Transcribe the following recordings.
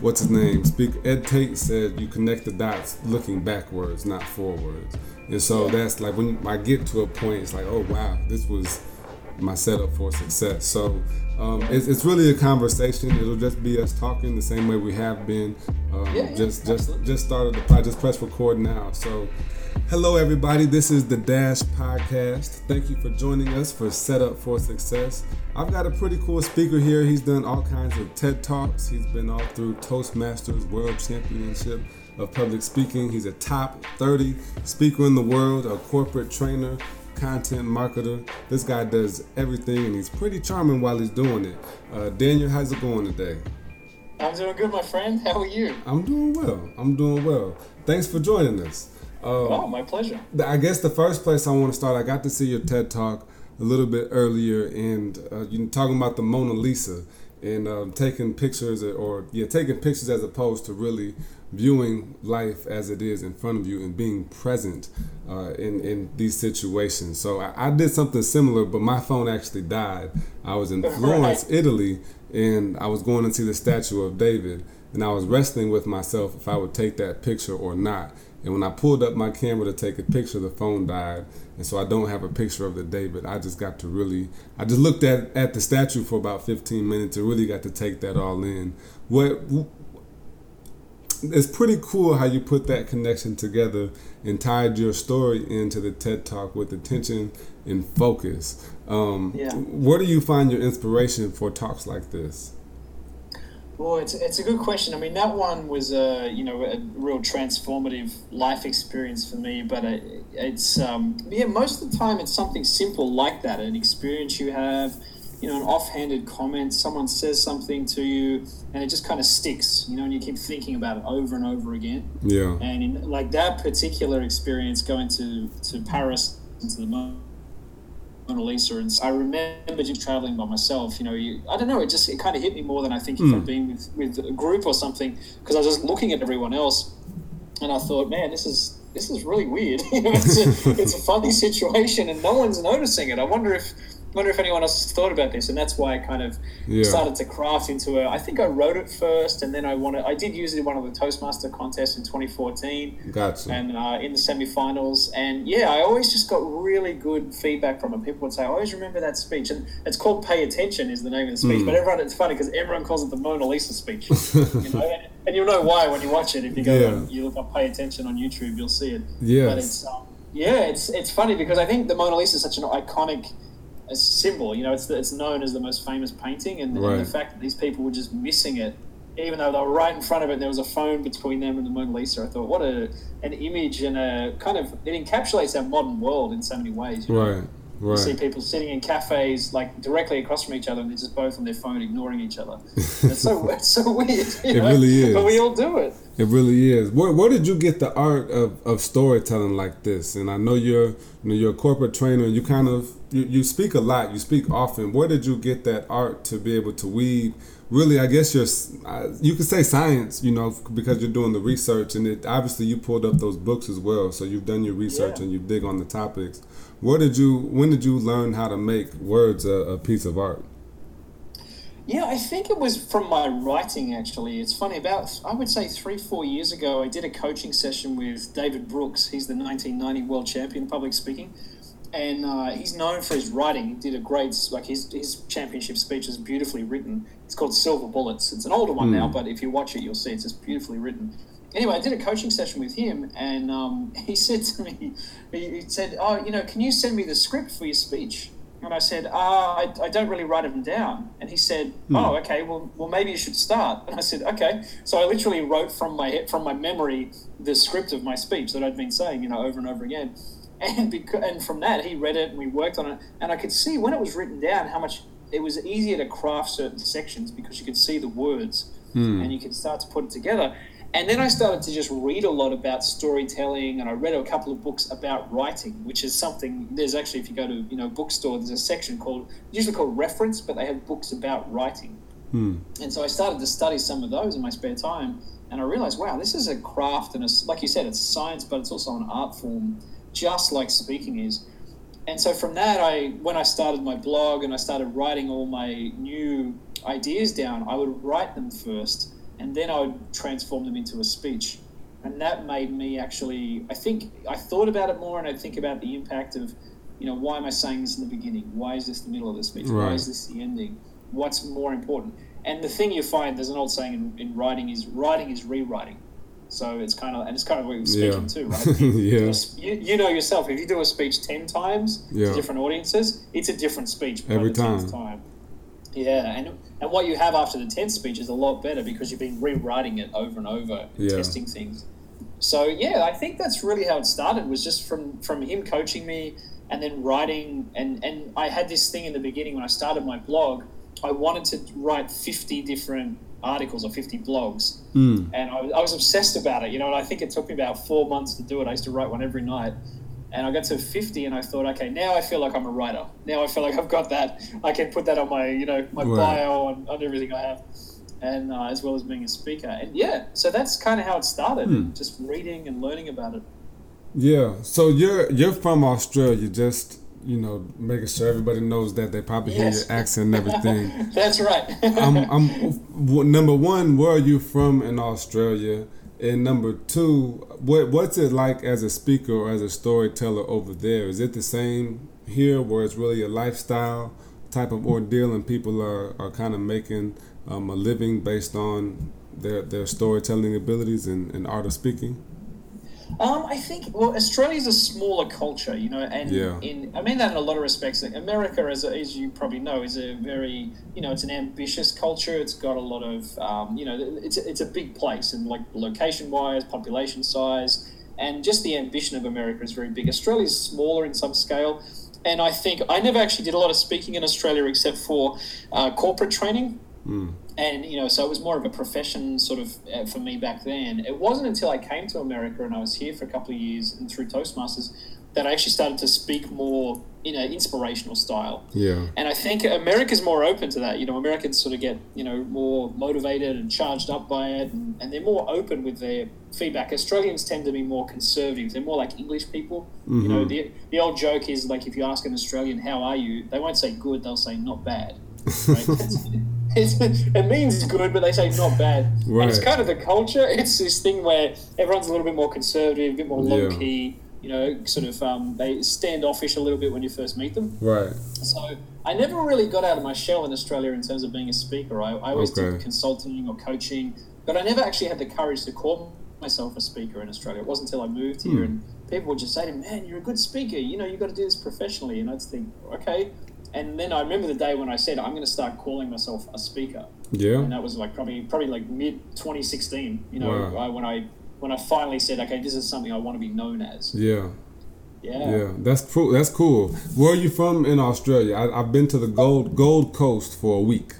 What's his name? Speak. Ed Tate said you connect the dots looking backwards, not forwards. And so that's like when I get to a point, it's like, oh wow, this was my setup for success. So um, it's, it's, really a conversation. It'll just be us talking the same way we have been. Um, yeah, just just absolutely. just started the project. Just press record now. So hello everybody. This is the Dash Podcast. Thank you for joining us for Setup for Success. I've got a pretty cool speaker here. He's done all kinds of TED Talks. He's been all through Toastmasters World Championship of Public Speaking. He's a top 30 speaker in the world, a corporate trainer, content marketer. This guy does everything and he's pretty charming while he's doing it. Uh, Daniel, how's it going today? I'm doing good, my friend. How are you? I'm doing well. I'm doing well. Thanks for joining us. Um, oh, my pleasure. I guess the first place I want to start, I got to see your TED Talk a little bit earlier, and uh, you talking about the Mona Lisa and um, taking pictures, or yeah, taking pictures as opposed to really viewing life as it is in front of you and being present uh, in in these situations. So I, I, did something similar, but my phone actually died. I was in Florence, right. Italy, and I was going to see the statue of David, and I was wrestling with myself if I would take that picture or not. And when I pulled up my camera to take a picture, the phone died, and so I don't have a picture of the David. I just got to really, I just looked at at the statue for about 15 minutes and really got to take that all in. What it's pretty cool how you put that connection together and tied your story into the TED Talk with attention and focus. Um, yeah. Where do you find your inspiration for talks like this? Well, it's, it's a good question. I mean, that one was a you know a real transformative life experience for me. But it, it's um, yeah, most of the time it's something simple like that, an experience you have you know, an offhanded comment, someone says something to you, and it just kind of sticks, you know, and you keep thinking about it over and over again. Yeah. And in like that particular experience, going to to Paris into the Mona Lisa, and I remember just traveling by myself. You know, you, I don't know, it just it kind of hit me more than I think if mm. I'd been with with a group or something, because I was just looking at everyone else, and I thought, man, this is this is really weird. it's, a, it's a funny situation, and no one's noticing it. I wonder if wonder if anyone else has thought about this, and that's why I kind of yeah. started to craft into a. I think I wrote it first, and then I wanted. I did use it in one of the Toastmaster contests in 2014. Gotcha. And uh, in the semifinals, and yeah, I always just got really good feedback from it. People would say, "I always remember that speech," and it's called "Pay Attention" is the name of the speech. Mm. But everyone, it's funny because everyone calls it the Mona Lisa speech. you know? and, and, you'll know why when you watch it. If you go, yeah. you look up "Pay Attention" on YouTube, you'll see it. Yeah. But it's um, yeah, it's it's funny because I think the Mona Lisa is such an iconic a symbol. You know, it's it's known as the most famous painting, and, right. and, the fact that these people were just missing it, even though they were right in front of it, and there was a phone between them and the Mona Lisa. I thought, what a an image and a kind of it encapsulates our modern world in so many ways. right. Know? Right. You see people sitting in cafes like directly across from each other, and they're just both on their phone, ignoring each other. It's so it's so weird. it know? really is. But we all do it. It really is. Where, where did you get the art of, of storytelling like this? And I know you're you know, you're a corporate trainer. You kind of you, you speak a lot. You speak often. Where did you get that art to be able to weave? Really, I guess you're you could say science. You know, because you're doing the research, and it obviously you pulled up those books as well. So you've done your research yeah. and you dig on the topics. Where did you? When did you learn how to make words a, a piece of art? Yeah, I think it was from my writing actually. It's funny, about I would say three, four years ago, I did a coaching session with David Brooks. He's the 1990 world champion in public speaking. And uh, he's known for his writing. He did a great, like his, his championship speech is beautifully written. It's called Silver Bullets. It's an older one mm. now, but if you watch it, you'll see it's just beautifully written anyway, I did a coaching session with him, and um, he said to me, he said, "Oh, you know, can you send me the script for your speech?" And I said, "Ah, I, I don't really write them down." And he said, hmm. "Oh, okay. Well, well, maybe you should start." And I said, "Okay." So I literally wrote from my from my memory the script of my speech that I'd been saying, you know, over and over again. And because, and from that, he read it, and we worked on it, and I could see when it was written down how much it was easier to craft certain sections because you could see the words hmm. and you could start to put it together. And then I started to just read a lot about storytelling, and I read a couple of books about writing, which is something. There's actually, if you go to you know bookstore, there's a section called usually called reference, but they have books about writing. Hmm. And so I started to study some of those in my spare time, and I realized, wow, this is a craft, and a, like you said, it's science, but it's also an art form, just like speaking is. and so from that, I when I started my blog and I started writing all my new ideas down, I would write them first, and then I would transform them into a speech. And that made me actually, I think, I thought about it more, and I think about the impact of, you know, why am I saying this in the beginning? Why is this the middle of the speech? Right. Why is this the ending? What's more important? And the thing you find, there's an old saying in, in writing is writing is rewriting. So it's kind of, and it's kind of what you're speaking Yeah. too, right? yeah. You, you know yourself, if you do a speech 10 times Yeah. to different audiences, it's a different speech Every time. time. Yeah, and and what you have after the 10th speech is a lot better because you've been rewriting it over and over, and Yeah. testing things. So yeah, I think that's really how it started was just from from him coaching me and then writing and and I had this thing in the beginning when I started my blog, I wanted to write 50 different articles or 50 blogs Mm. and I I was obsessed about it, you know. And I think it took me about four months to do it. I used to write one every night, and I got to fifty, and I thought, okay, now I feel like I'm a writer. Now I feel like I've got that. I can put that on my, you know, my Right. bio and on everything I have, and uh, as well as being a speaker. And yeah, so that's kind of how it started, Hmm. just reading and learning about it. Yeah. So you're you're from Australia, just you know, making sure everybody knows that they probably hear your accent and everything. that's right. I'm, I'm number one. Where are you from in Australia? And number two, what what's it like as a speaker or as a storyteller over there? Is it the same here, where it's really a lifestyle type of ordeal, and people are, are kind of making um, a living based on their their storytelling abilities and, and art of speaking? Um, I think well, Australia's a smaller culture, you know, and Yeah. in I mean that in a lot of respects. Like America, as, as you probably know, is a very you know it's an ambitious culture. It's got a lot of um, you know it's it's a big place and like location wise, population size, and just the ambition of America is very big. Australia's smaller in some scale. And I think I never actually did a lot of speaking in Australia except for uh, corporate training Mm. and you know so it was more of a profession sort of uh, for me back then. It wasn't until i came to america and i was here for a couple of years and through toastmasters that i actually started to speak more in an inspirational style. Yeah. and i think america's more open to that. You know americans sort of get you know more motivated and charged up by it and, and they're more open with their feedback. Australians tend to be more conservative. They're more like english people. You know Mhm. the, the old joke is like if you ask an australian how are you? they won't say good they'll say not bad. Right? It means good, but they say not bad. Right. And it's kind of the culture. It's this thing where everyone's a little bit more conservative, a bit more low Yeah. key. You know, sort of um, they standoffish a little bit when you first meet them. Right. So I never really got out of my shell in Australia in terms of being a speaker. I, I always Okay. did consulting or coaching, but I never actually had the courage to call myself a speaker in Australia. It wasn't until I moved here Hmm. and people would just say to me, "Man, you're a good speaker. You know, you've got to do this professionally." And I'd think, "Okay." And then I remember the day when I said, "I'm going to start calling myself a speaker," Yeah. and that was like probably probably like mid 2016. You know, Wow. I, when I when I finally said, "Okay, this is something I want to be known as." Yeah. Yeah. Yeah, that's cool. That's cool. Where are you from in Australia? I, I've been to the Gold Gold Coast for a week.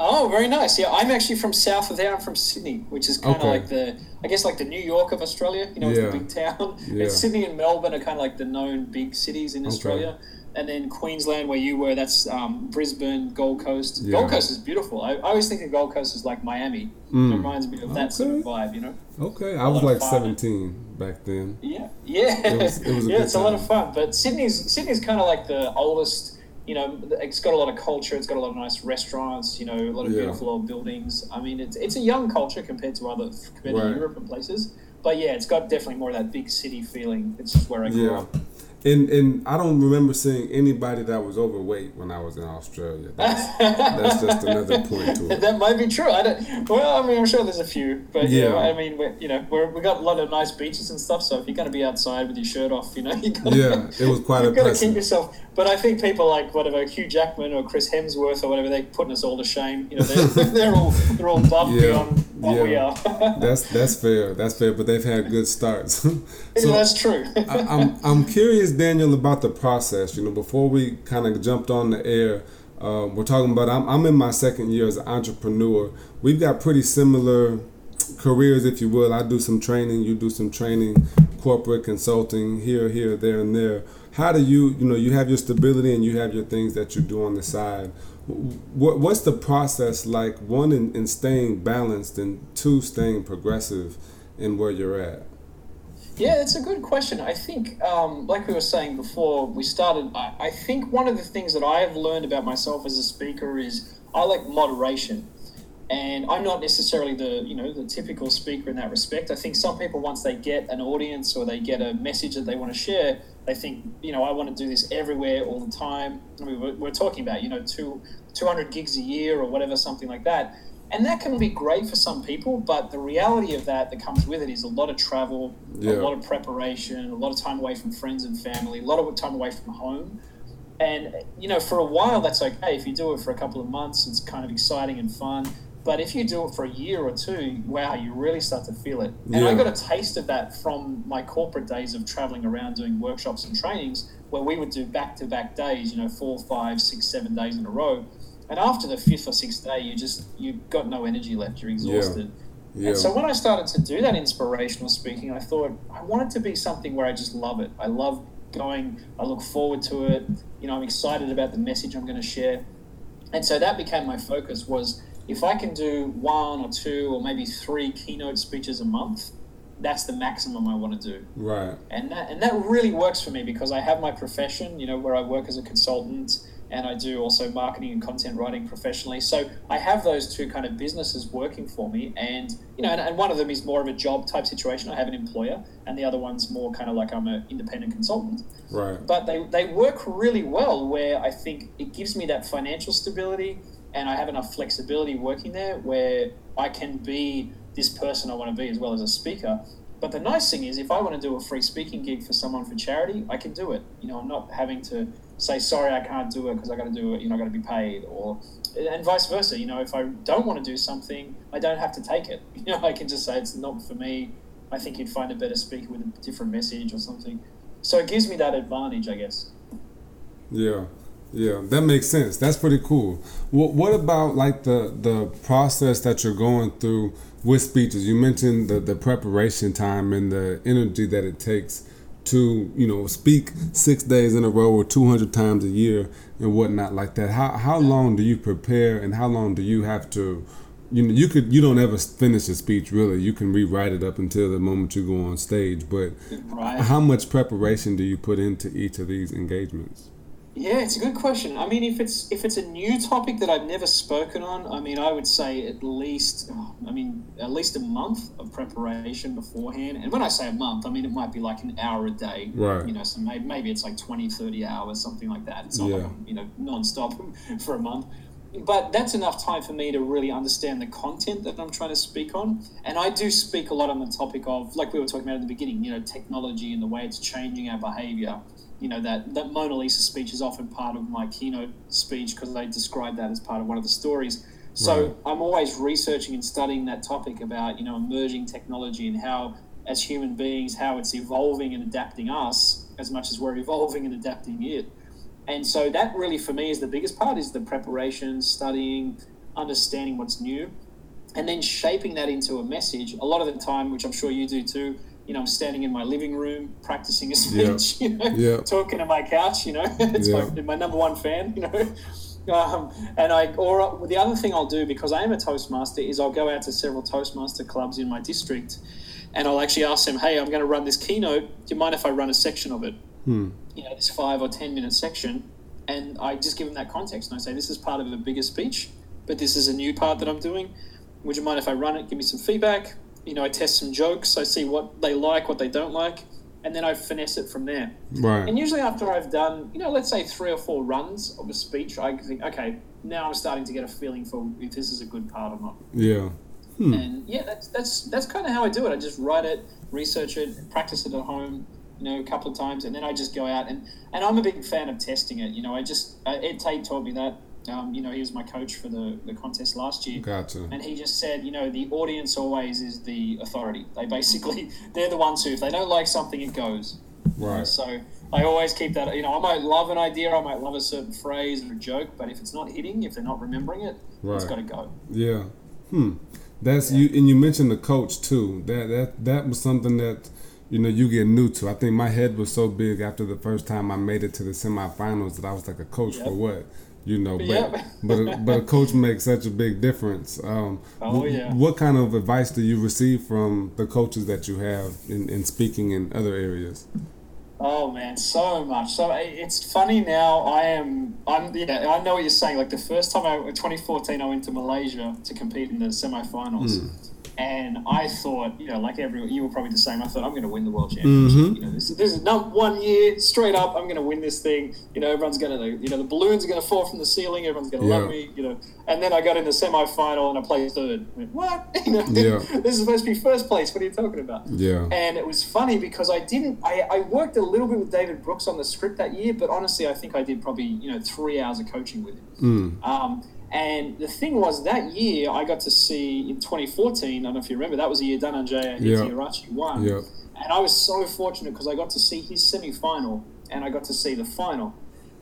Oh, very nice. Yeah, I'm actually from south of there. I'm from Sydney, which is kind of Okay. like the, I guess like the New York of Australia. You know, it's Yeah. the big town. Yeah. Sydney and Melbourne are kind of like the known big cities in Okay. Australia. And then Queensland, where you were, that's um, Brisbane, Gold Coast. Yeah. Gold Coast is beautiful. I, I always think of Gold Coast as like Miami. It Mm. reminds me of that sort of vibe, you know? Okay, I was like 17 back then. Yeah, yeah, It was- it was a yeah. It's a lot of fun. But Sydney's Sydney's kind of like the oldest. You know, it's got a lot of culture. It's got a lot of nice restaurants. You know, a lot of Yeah. beautiful old buildings. I mean, it's it's a young culture compared to other compared Right. to Europe and places. But yeah, it's got definitely more of that big city feeling. It's just where I grew Yeah. up. And and I don't remember seeing anybody that was overweight when I was in Australia. That's, that's just another point to it. that might be true. I don't. Well, I mean, I'm sure there's a few, but yeah, Yeah. I mean, we're, you know, we're, we got a lot of nice beaches and stuff. So if you're going to be outside with your shirt off, you know, you got Yeah, it was quite You've got to keep yourself. But I think people like whatever Hugh Jackman or Chris Hemsworth or whatever, they're putting us all to shame. You know, they're, they're all they're all buff Yeah, beyond what we yeah. are. That's that's fair. That's fair. But they've had good starts. so that's true. I, I'm I'm curious, Daniel, about the process. You know, before we kind of jumped on the air, uh, we're talking about. I'm I'm in my second year as an entrepreneur. We've got pretty similar careers, if you will. I do some training. You do some training, corporate consulting here, here, there, and there. How do you, you know, you have your stability and you have your things that you do on the side. What what's the process like? One in, in staying balanced and two staying progressive in where you're at. Yeah, it's a good question. I think, um, like we were saying before we started, I, I think one of the things that I have learned about myself as a speaker is I like moderation and I'm not necessarily the you know the typical speaker in that respect. I think some people once they get an audience or they get a message that they want to share, they think you know I want to do this everywhere all the time. I mean, we're, we're talking about you know two 200 gigs a year or whatever something like that, and that can be great for some people. But the reality of that that comes with it is a lot of travel, yeah. a lot of preparation, a lot of time away from friends and family, a lot of time away from home. And you know, for a while that's okay. If you do it for a couple of months, it's kind of exciting and fun but if you do it for a year or two, wow, you really start to feel it. And yeah. I got a taste of that from my corporate days of traveling around doing workshops and trainings where we would do back to back days, you know, four, five, six, seven days in a row. And after the fifth or sixth day, you just, you've got no energy left. You're exhausted. Yeah. Yeah. And so when I started to do that inspirational speaking, I thought I want it to be something where I just love it. I love going, I look forward to it. You know, I'm excited about the message I'm going to share. And so that became my focus was if I can do one or two or maybe three keynote speeches a month, that's the maximum I want to do. Right. And that and that really works for me because I have my profession, you know, where I work as a consultant and I do also marketing and content writing professionally. So I have those two kind of businesses working for me, and you know, and, and one of them is more of a job type situation. I have an employer, and the other one's more kind of like I'm an independent consultant. Right. But they they work really well, where I think it gives me that financial stability and I have enough flexibility working there where I can be this person I want to be as well as a speaker. But the nice thing is, if I want to do a free speaking gig for someone for charity, I can do it. You know, I'm not having to say sorry, I can't do it because I got to do it. You know, I got to be paid, or and vice versa. You know, if I don't want to do something, I don't have to take it. You know, I can just say it's not for me. I think you'd find a better speaker with a different message or something. So it gives me that advantage, I guess. Yeah. Yeah, that makes sense. That's pretty cool. What What about like the the process that you're going through with speeches? You mentioned the the preparation time and the energy that it takes to you know speak six days in a row or 200 times a year and whatnot like that. How how long do you prepare and how long do you have to? You know, you could you don't ever finish a speech really. You can rewrite it up until the moment you go on stage. But right. how much preparation do you put into each of these engagements? Yeah, it's a good question. I mean, if it's if it's a new topic that I've never spoken on, I mean, I would say at least, oh, I mean, at least a month of preparation beforehand. And when I say a month, I mean it might be like an hour a day. Right. You know, so maybe, maybe it's like 20, 30 hours, something like that. It's not yeah. like, you know, nonstop for a month. But that's enough time for me to really understand the content that I'm trying to speak on. And I do speak a lot on the topic of, like we were talking about at the beginning, you know, technology and the way it's changing our behavior you know that that Mona Lisa speech is often part of my keynote speech because they describe that as part of one of the stories. So right. I'm always researching and studying that topic about you know emerging technology and how as human beings how it's evolving and adapting us as much as we're evolving and adapting it. And so that really for me is the biggest part is the preparation, studying, understanding what's new, and then shaping that into a message. A lot of the time, which I'm sure you do too, you know, I'm standing in my living room practicing a speech, you know, talking to my couch, you know, it's my, my number one fan, you know. Um, and I, or the other thing I'll do because I am a Toastmaster is I'll go out to several Toastmaster clubs in my district, and I'll actually ask them, "Hey, I'm going to run this keynote. Do you mind if I run a section of it? Hmm. You know, this five or ten minute section." And I just give them that context, and I say, "This is part of a bigger speech, but this is a new part that I'm doing. Would you mind if I run it? Give me some feedback you know, I test some jokes, I see what they like, what they don't like, and then I finesse it from there. Right. And usually after I've done, you know, let's say three or four runs of a speech, I think, okay, now I'm starting to get a feeling for if this is a good part or not. Yeah. Hmm. And yeah, that's that's that's kind of how I do it. I just write it, research it, practice it at home, you know, a couple of times, and then I just go out and and I'm a big fan of testing it. You know, I just uh, Ed Tate taught me that um, you know, he was my coach for the, the contest last year. Gotcha. And he just said, you know, the audience always is the authority. They basically, they're the ones who, if they don't like something, it goes. Right. So I always keep that, you know, I might love an idea, I might love a certain phrase or a joke, but if it's not hitting, if they're not remembering it, right. it's got to go. Yeah. Hmm. That's yeah. you, and you mentioned the coach too. That that that was something that you know you get new to. I think my head was so big after the first time I made it to the semifinals that I was like a coach yep. for what You know, but Yep. but a, but a coach makes such a big difference. Um, Oh, yeah. What kind of advice do you receive from the coaches that you have in, in speaking in other areas? Oh man, so much. So it's funny now. I am. I'm. Yeah, I know what you're saying. Like the first time I, 2014, I went to Malaysia to compete in the semifinals, Hmm. And I thought, you know, like everyone, you were probably the same. I thought I'm going to win the world championship. Mhm. You know, this, this is not one year straight up. I'm going to win this thing. You know, everyone's going to, you know, the balloons are going to fall from the ceiling. Everyone's going to Yeah. love me. You know, and then I got in the semi-final and I placed third. I went, what? You know, Yeah. this is supposed to be first place. What are you talking about? Yeah. And it was funny because I didn't. I, I worked a little bit with David Brooks on the script that year, but honestly, I think I did probably you know three hours of coaching with him. Mm. Um, and the thing was that year I got to see in 2014. I don't know if you remember that was the year Dananjaya Yeah. Hettiarachchi won. Yep. And I was so fortunate because I got to see his semi-final and I got to see the final.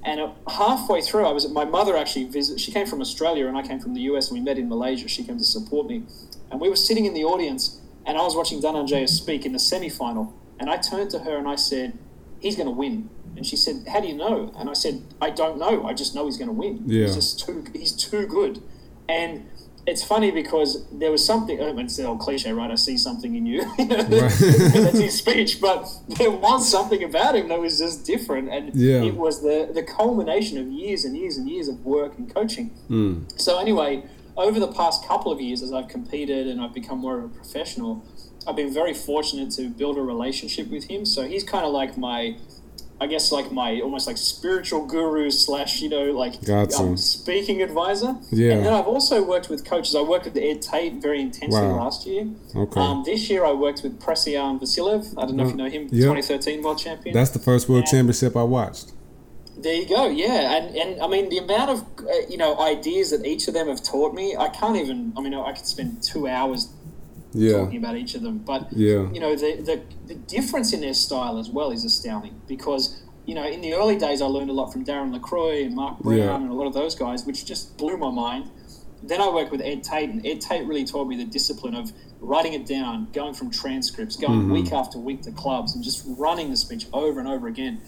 And halfway through, I was my mother actually visit. She came from Australia and I came from the US, and we met in Malaysia. She came to support me, and we were sitting in the audience, and I was watching Dananjaya speak in the semi-final, and I turned to her and I said, "He's going to win." And she said, "How do you know?" And I said, "I don't know. I just know he's going to win. Yeah. He's just too. He's too good." And it's funny because there was something. I mean, it's the old cliche, right? I see something in you. That's his speech, but there was something about him that was just different, and Yeah. it was the the culmination of years and years and years of work and coaching. Mm. So anyway, over the past couple of years, as I've competed and I've become more of a professional, I've been very fortunate to build a relationship with him. So he's kind of like my, I guess, like my almost like spiritual guru slash, you know, like um, speaking advisor. Yeah. And then I've also worked with coaches. I worked with Ed Tate very intensely Wow. last year. Okay. Um, this year I worked with Presian Vasilev. I don't know if you know him, Yeah. 2013 world champion. That's the first world Yeah. championship I watched. There you go. Yeah, and and I mean the amount of uh, you know ideas that each of them have taught me, I can't even. I mean, I could spend two hours Yeah. talking about each of them, but Yeah. you know the, the the difference in their style as well is astounding because you know in the early days I learned a lot from Darren Lacroix and Mark Brown Yeah. and a lot of those guys, which just blew my mind. Then I worked with Ed Tate, and Ed Tate really taught me the discipline of writing it down, going from transcripts, going Mhm. week after week to clubs, and just running the speech over and over again,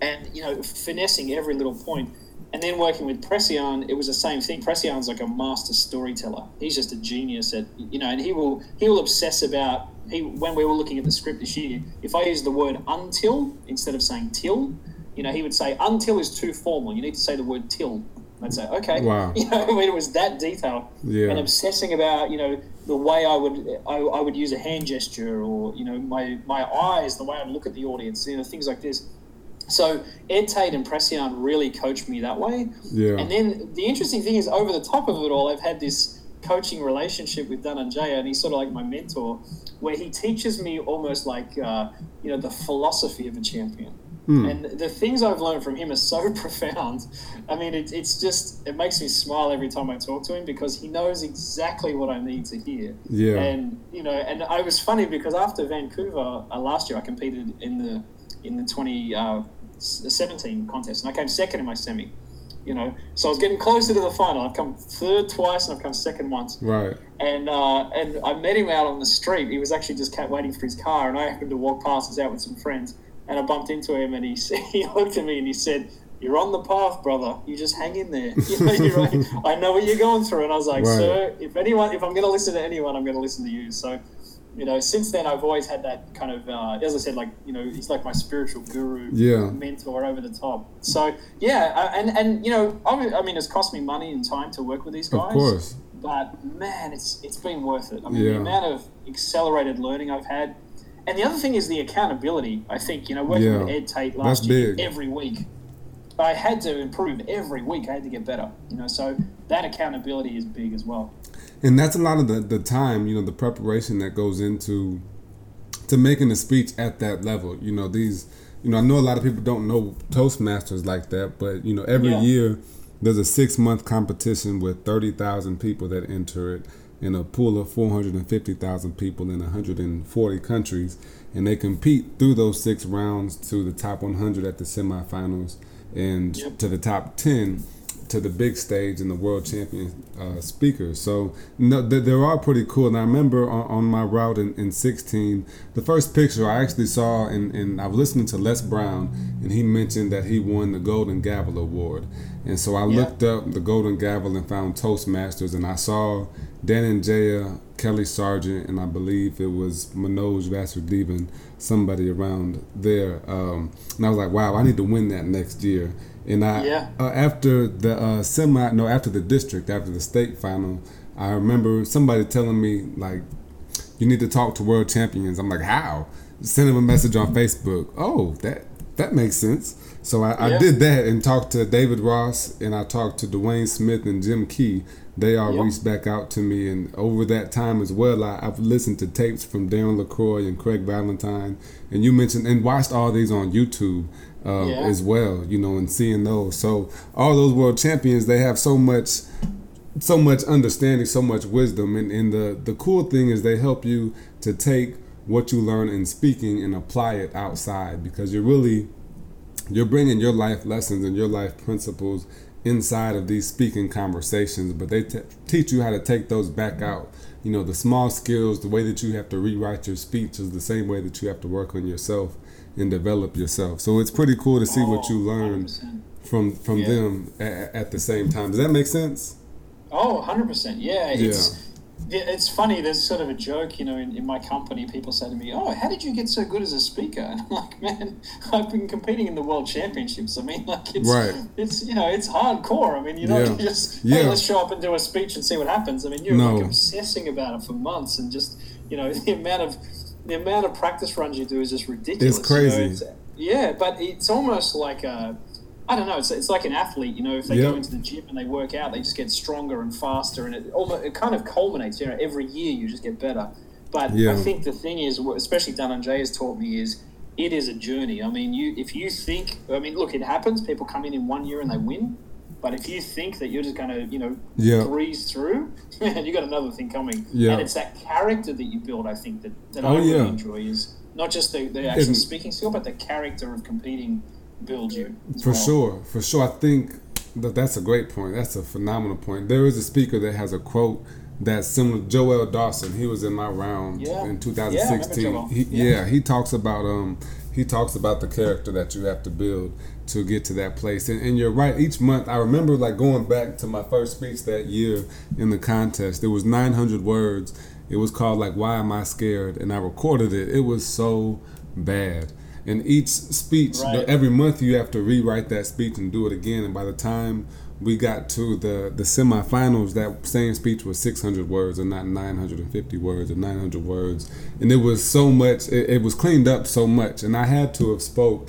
and you know finessing every little point. And then working with Presian, it was the same thing. Presian's like a master storyteller. He's just a genius at you know, and he will he will obsess about he when we were looking at the script this year. If I use the word until instead of saying till, you know, he would say until is too formal. You need to say the word till. I'd say okay. Wow. You know, I mean, it was that detail. Yeah. and obsessing about you know the way I would I, I would use a hand gesture or you know my my eyes, the way I'd look at the audience, you know things like this. So Ed Tate and Presian really coached me that way. Yeah. And then the interesting thing is, over the top of it all, I've had this coaching relationship with Dananjaya, and he's sort of like my mentor, where he teaches me almost like uh, you know the philosophy of a champion. Hmm. And the things I've learned from him are so profound. I mean, it, it's just it makes me smile every time I talk to him because he knows exactly what I need to hear. Yeah. And you know, and I was funny because after Vancouver uh, last year, I competed in the in the 2017 contest, and I came second in my semi. You know, so I was getting closer to the final. I've come third twice, and I've come second once. Right. And uh, and I met him out on the street. He was actually just kept waiting for his car, and I happened to walk past. us out with some friends, and I bumped into him, and he he looked at me and he said, "You're on the path, brother. You just hang in there. You know, you're right. I know what you're going through." And I was like, Right. "Sir, if anyone, if I'm going to listen to anyone, I'm going to listen to you." So. You know, since then I've always had that kind of, uh, as I said, like you know, he's like my spiritual guru, Yeah. mentor over the top. So yeah, uh, and and you know, I mean, I mean, it's cost me money and time to work with these guys Of course. but man, it's it's been worth it. I mean, Yeah. the amount of accelerated learning I've had, and the other thing is the accountability. I think you know, working Yeah. with Ed Tate last year every week, I had to improve every week. I had to get better. You know, so that accountability is big as well. and that's a lot of the, the time you know the preparation that goes into to making a speech at that level you know these you know i know a lot of people don't know toastmasters like that but you know every Yeah. year there's a six month competition with 30000 people that enter it in a pool of 450000 people in 140 countries and they compete through those six rounds to the top 100 at the semifinals and Yep. to the top 10 to the big stage and the world champion uh, speakers. So no, they're all pretty cool. And I remember on, on my route in, in 16, the first picture I actually saw, and, and I was listening to Les Brown, and he mentioned that he won the Golden Gavel Award. And so I yeah. looked up the Golden Gavel and found Toastmasters, and I saw Dhananjaya, Kelly Sargent, and I believe it was Manoj Vasudevan, somebody around there. Um, and I was like, wow, I need to win that next year. And I, yeah. uh, after the uh, semi, no, after the district, after the state final, I remember somebody telling me like, you need to talk to world champions. I'm like, how? Send them a message on Facebook. Oh, that that makes sense. So I, yeah. I, did that and talked to David Ross and I talked to Dwayne Smith and Jim Key. They all yep. reached back out to me, and over that time as well, I, have listened to tapes from Darren LaCroix and Craig Valentine, and you mentioned and watched all these on YouTube uh, yeah. as well. You know, and seeing those. So all those world champions, they have so much so much understanding, so much wisdom, and, and the the cool thing is they help you to take what you learn in speaking and apply it outside because you're really you're bringing your life lessons and your life principles inside of these speaking conversations but they t- teach you how to take those back out. You know the small skills the way that you have to rewrite your speech is the same way that you have to work on yourself and develop yourself. So it's pretty cool to see oh, what you learn 100%. from from yeah. them at, at, the same time. Does that make sense? Oh 100% yeah it's yeah it's funny. There's sort of a joke, you know, in, in my company. People say to me, "Oh, how did you get so good as a speaker?" And I'm like, "Man, I've been competing in the world championships. I mean, like, it's right. it's you know, it's hardcore. I mean, you know, yeah. just hey, yeah. let's show up and do a speech and see what happens. I mean, you're no. like obsessing about it for months, and just you know, the amount of the amount of practice runs you do is just ridiculous. It's crazy. You know, it's, yeah, but it's almost like a I don't know. It's, it's like an athlete, you know. If they yep. go into the gym and they work out, they just get stronger and faster, and it almost it kind of culminates. You know, every year you just get better. But yeah. I think the thing is, especially Dhananjay has taught me, is it is a journey. I mean, you if you think, I mean, look, it happens. People come in in one year and they win. But if you think that you're just going to, you know, breeze through, man, you got another thing coming. And it's that character that you build. I think that, that oh, I really yeah. enjoy is not just the, the actual speaking skill, but the character of competing build you. For well. sure, for sure. I think that that's a great point. That's a phenomenal point. There is a speaker that has a quote that's similar. Joel Dawson. He was in my round yeah. in 2016. Yeah, he, yeah. yeah, he talks about um he talks about the character that you have to build to get to that place. And, and, you're right. Each month, I remember like going back to my first speech that year in the contest. It was 900 words. It was called like "Why Am I Scared?" and I recorded it. It was so bad and each speech right. every month you have to rewrite that speech and do it again. And by the time we got to the the semifinals that same speech was 600 words and not 950 words or 900 words. And it was so much it, it was cleaned up so much. And i had to have spoke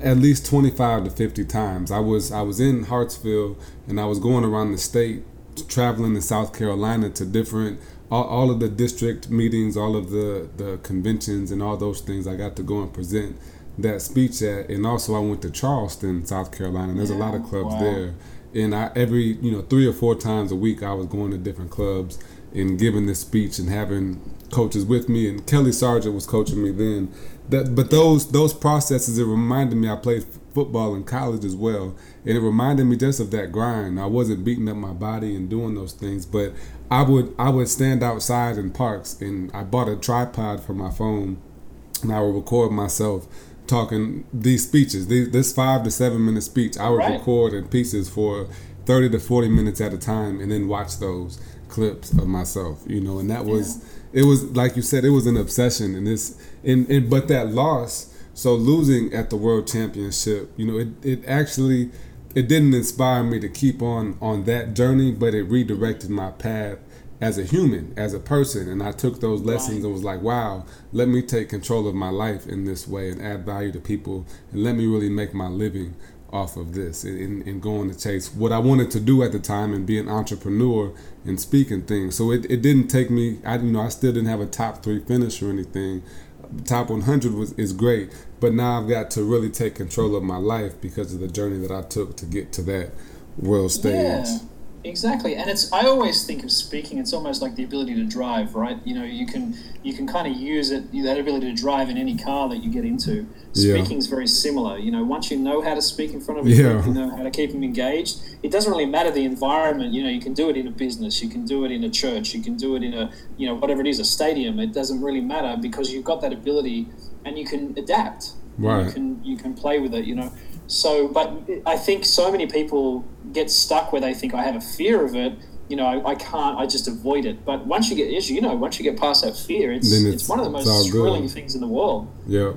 at least 25 to 50 times. I was i was in hartsville and i was going around the state traveling to south carolina to different all, all of the district meetings, all of the, the conventions, and all those things, I got to go and present that speech at. And also, I went to Charleston, South Carolina. There's yeah, a lot of clubs wow. there. And I every you know three or four times a week, I was going to different clubs and giving this speech and having coaches with me. And Kelly Sargent was coaching me then. That, but those those processes, it reminded me I played football in college as well, and it reminded me just of that grind. I wasn't beating up my body and doing those things, but I would I would stand outside in parks and I bought a tripod for my phone and I would record myself talking these speeches. These, this five to seven minute speech I would right. record in pieces for thirty to forty minutes at a time and then watch those clips of myself. You know, and that was yeah. It was like you said, it was an obsession and this and, and but that loss, so losing at the world championship, you know, it, it actually it didn't inspire me to keep on on that journey, but it redirected my path as a human, as a person, and I took those lessons right. and was like, wow, let me take control of my life in this way and add value to people, and let me really make my living off of this and, and going to chase what I wanted to do at the time and be an entrepreneur and speaking things. So it, it didn't take me. I you know I still didn't have a top three finish or anything. Top 100 was is great, but now I've got to really take control of my life because of the journey that I took to get to that world stage. Yeah. Exactly, and it's. I always think of speaking. It's almost like the ability to drive, right? You know, you can you can kind of use it that ability to drive in any car that you get into. Speaking is very similar. You know, once you know how to speak in front of a Yeah. you know how to keep them engaged. It doesn't really matter the environment. You know, you can do it in a business, you can do it in a church, you can do it in a you know whatever it is, a stadium. It doesn't really matter because you've got that ability and you can adapt. Right. You can you can play with it. You know. So, but I think so many people get stuck where they think I have a fear of it. You know, I, I can't. I just avoid it. But once you get, as you know, once you get past that fear, it's it's, it's- one of the most good. thrilling things in the world. Yeah,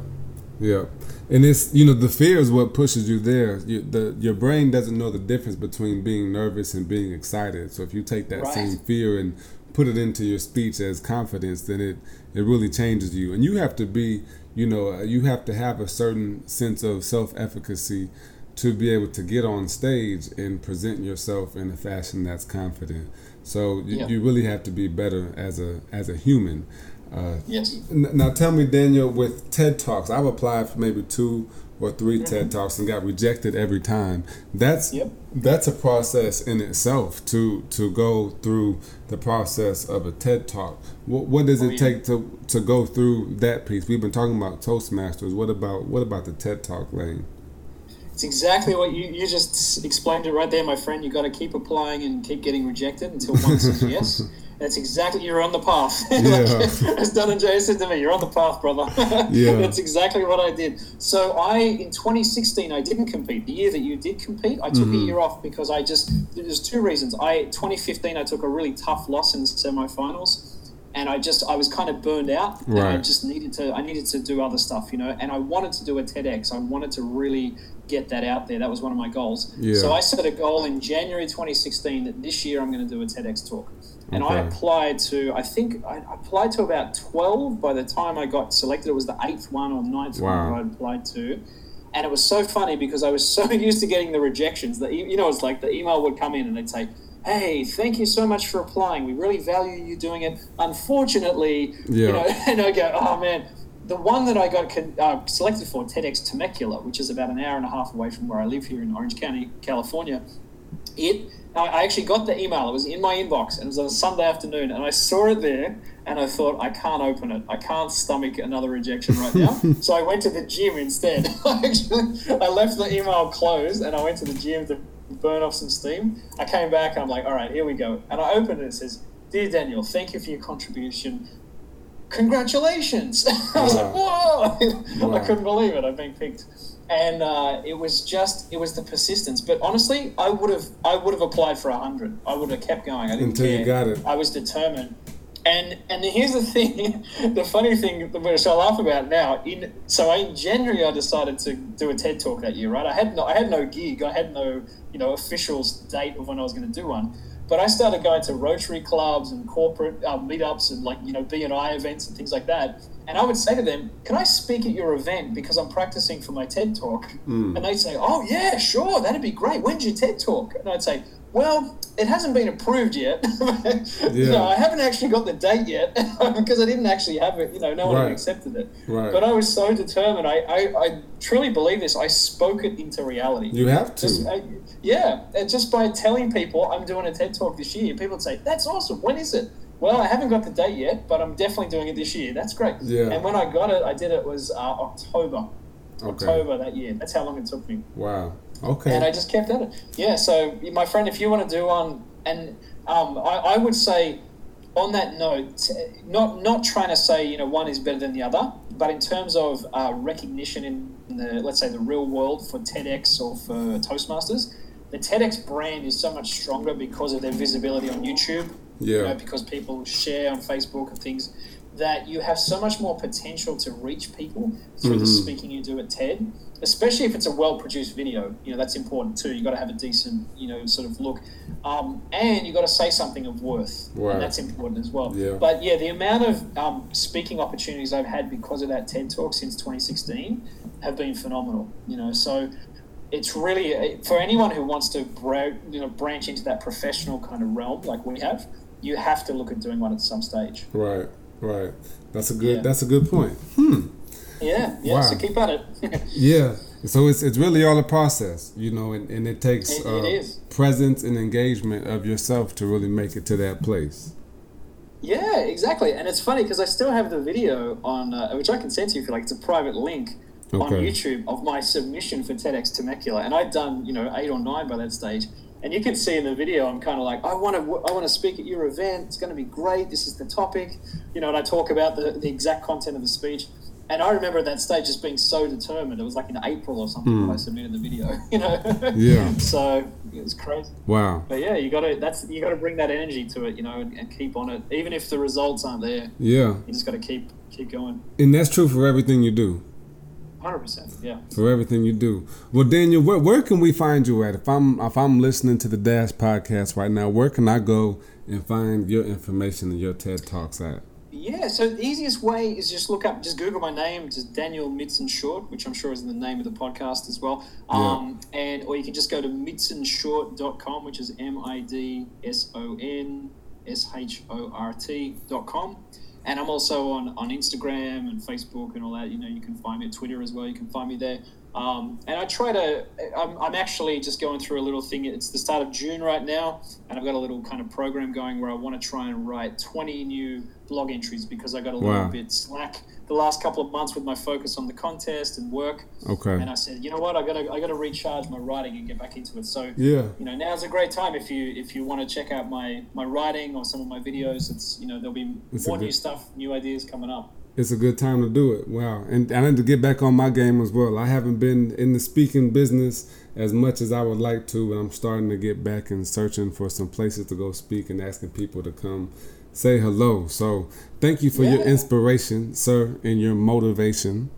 yeah, and it's you know the fear is what pushes you there. You, the your brain doesn't know the difference between being nervous and being excited. So if you take that Right. same fear and put it into your speech as confidence, then it it really changes you. And you have to be, you know, uh, you have to have a certain sense of self efficacy to be able to get on stage and present yourself in a fashion that's confident. So you, Yeah. you really have to be better as a as a human. Uh, Yes. N- Now tell me, Daniel, with TED Talks, I've applied for maybe two or 3 TED Talks and got rejected every time. That's Yep. that's a process in itself to to go through the process of a TED Talk. What, what does Oh, it yeah. take to to go through that piece? We've been talking about Toastmasters. What about what about the TED Talk lane? It's exactly what you, you just explained it right there, my friend. You got to keep applying and keep getting rejected until one says yes. That's exactly you're on the path. Yeah. As Dananjaya said to me, you're on the path, brother. Yeah. That's exactly what I did. So I in 2016 I didn't compete. The year that you did compete, I took a Mhm. year off because I just there's two reasons. I 2015 I took a really tough loss in the semifinals. And I just I was kind of burned out, and I just needed to I needed to do other stuff, you know. And I wanted to do a TEDx. I wanted to really get that out there. That was one of my goals. Yeah. So I set a goal in January 2016 that this year I'm going to do a TEDx talk. And I applied to, I think I applied to about 12 by the time I got selected. It was the eighth one or ninth Wow. one that I applied to. And it was so funny because I was so used to getting the rejections that, you know, it's like the email would come in and they'd say, Hey, thank you so much for applying. We really value you doing it. Unfortunately, Yeah. you know, and I go, oh man, the one that I got con- uh, selected for, TEDx Temecula, which is about an hour and a half away from where I live here in Orange County, California, it I actually got the email. It was in my inbox, and it was on a Sunday afternoon, and I saw it there, and I thought, I can't open it. I can't stomach another rejection right now. so I went to the gym instead. I actually, I left the email closed, and I went to the gym to burn off some steam. I came back, and I'm like, all right, here we go. And I opened it. It says, "Dear Daniel, thank you for your contribution." Congratulations! I was like, whoa! Wow. I couldn't believe it. I've been picked and uh, it was just it was the persistence. But honestly, I would have I would have applied for a hundred. I would have kept going. I didn't Until you got it. I was determined. And and here's the thing, the funny thing which I laugh about now. In so in January I decided to do a TED talk that year. Right, I had no I had no gig. I had no you know official date of when I was going to do one. But I started going to Rotary clubs and corporate uh, meetups and like you know BNI events and things like that. And I would say to them, "Can I speak at your event because I'm practicing for my TED talk?" Mm. And they'd say, "Oh yeah, sure, that'd be great. When's your TED talk?" And I'd say, "Well, it hasn't been approved yet. Yeah. no, I haven't actually got the date yet because I didn't actually have it. You know, no one Right. had accepted it. Right. But I was so determined. I, I, I truly believe this. I spoke it into reality. you have to. Just, I, yeah, and just by telling people I'm doing a TED talk this year, people would say, "That's awesome. When is it?" Well, I haven't got the date yet, but I'm definitely doing it this year. That's great. Yeah. And when I got it, I did it was uh, October. Okay. October that year. That's how long it took me. Wow. Okay. And I just kept at it. Yeah. So, my friend, if you want to do one, and um, I, I would say, on that note, not not trying to say you know one is better than the other, but in terms of uh, recognition in the let's say the real world for TEDx or for Toastmasters, the TEDx brand is so much stronger because of their visibility on YouTube. You know, yeah. because people share on Facebook and things, that you have so much more potential to reach people through the Mhm. speaking you do at TED, especially if it's a well produced video. You know, that's important too. You got to have a decent, you know, sort of look. Um, and you got to say something of worth. Right. And that's important as well. Yeah. But yeah, the amount of um, speaking opportunities I've had because of that TED talk since 2016 have been phenomenal. You know, so it's really for anyone who wants to you know branch into that professional kind of realm like we have you have to look at doing one at some stage Right. Right. That's a good. Yeah. That's a good point. Hmm. yeah yeah so keep at it Yeah. So it's it's really all a process, you know, and, and it takes It- uh, it presence and engagement of yourself to really make it to that place. Yeah, exactly. And it's funny because I still have the video on, uh, which I can send to you if you like. It's a private link on YouTube of my submission for TEDx Temecula, and I'd done you know eight or nine by that stage. And you can see in the video, I'm kind of like, I want to, I want to speak at your event. It's going to be great. This is the topic, you know. And I talk about the, the exact content of the speech. And I remember at that stage just being so determined. It was like in April or something when I hmm. submitted the video, you know. Yeah. so it was crazy. Wow. But yeah, you got to that's you got to bring that energy to it, you know, and, and keep on it. Even if the results aren't there, Yeah. you just got to keep keep going. And that's true for everything you do. Hundred percent. Yeah. For everything you do. Well, Daniel, where, where can we find you at? If I'm if I'm listening to the Dash podcast right now, where can I go and find your information and your TED Talks at? Yeah. So the easiest way is just look up, just Google my name, just Daniel Midson Short, which I'm sure is the name of the podcast as well. Um, and or you can just go to midsonshort.com, which is M I D S O N S H O R T.com. And I'm also on, on Instagram and Facebook and all that. You know, you can find me at Twitter as well. You can find me there. Um, and I try to, I'm, I'm actually just going through a little thing. It's the start of June right now, and I've got a little kind of program going where I want to try and write 20 new blog entries because I got a little bit slack the last couple of months with my focus on the contest and work. Okay. And I said, you know what, I gotta, I gotta recharge my writing and get back into it. So Yeah. you know now's a great time if you if you want to check out my my writing or some of my videos it's you know there'll be It's more good- new stuff new ideas coming up It's a good time to do it. Wow. And I need to get back on my game as well. I haven't been in the speaking business as much as I would like to, and I'm starting to get back and searching for some places to go speak and asking people to come say hello. So thank you for your inspiration, sir, and your motivation.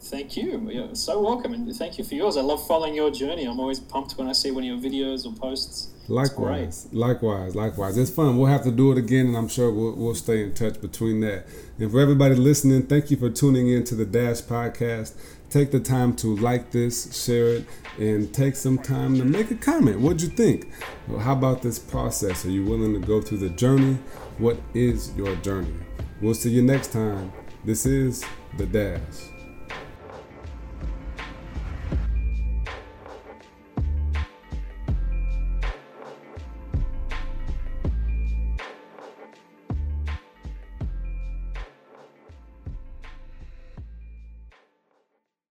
Thank you You're so welcome and thank you for yours i love following your journey i'm always pumped when i see one of your videos or posts Likewise, likewise, likewise. It's fun. We'll have to do it again, and I'm sure we'll, we'll stay in touch between that. And for everybody listening, thank you for tuning in to the Dash Podcast. Take the time to like this, share it, and take some time to make a comment. What'd you think? Well, how about this process? Are you willing to go through the journey? What is your journey? We'll see you next time. This is The Dash.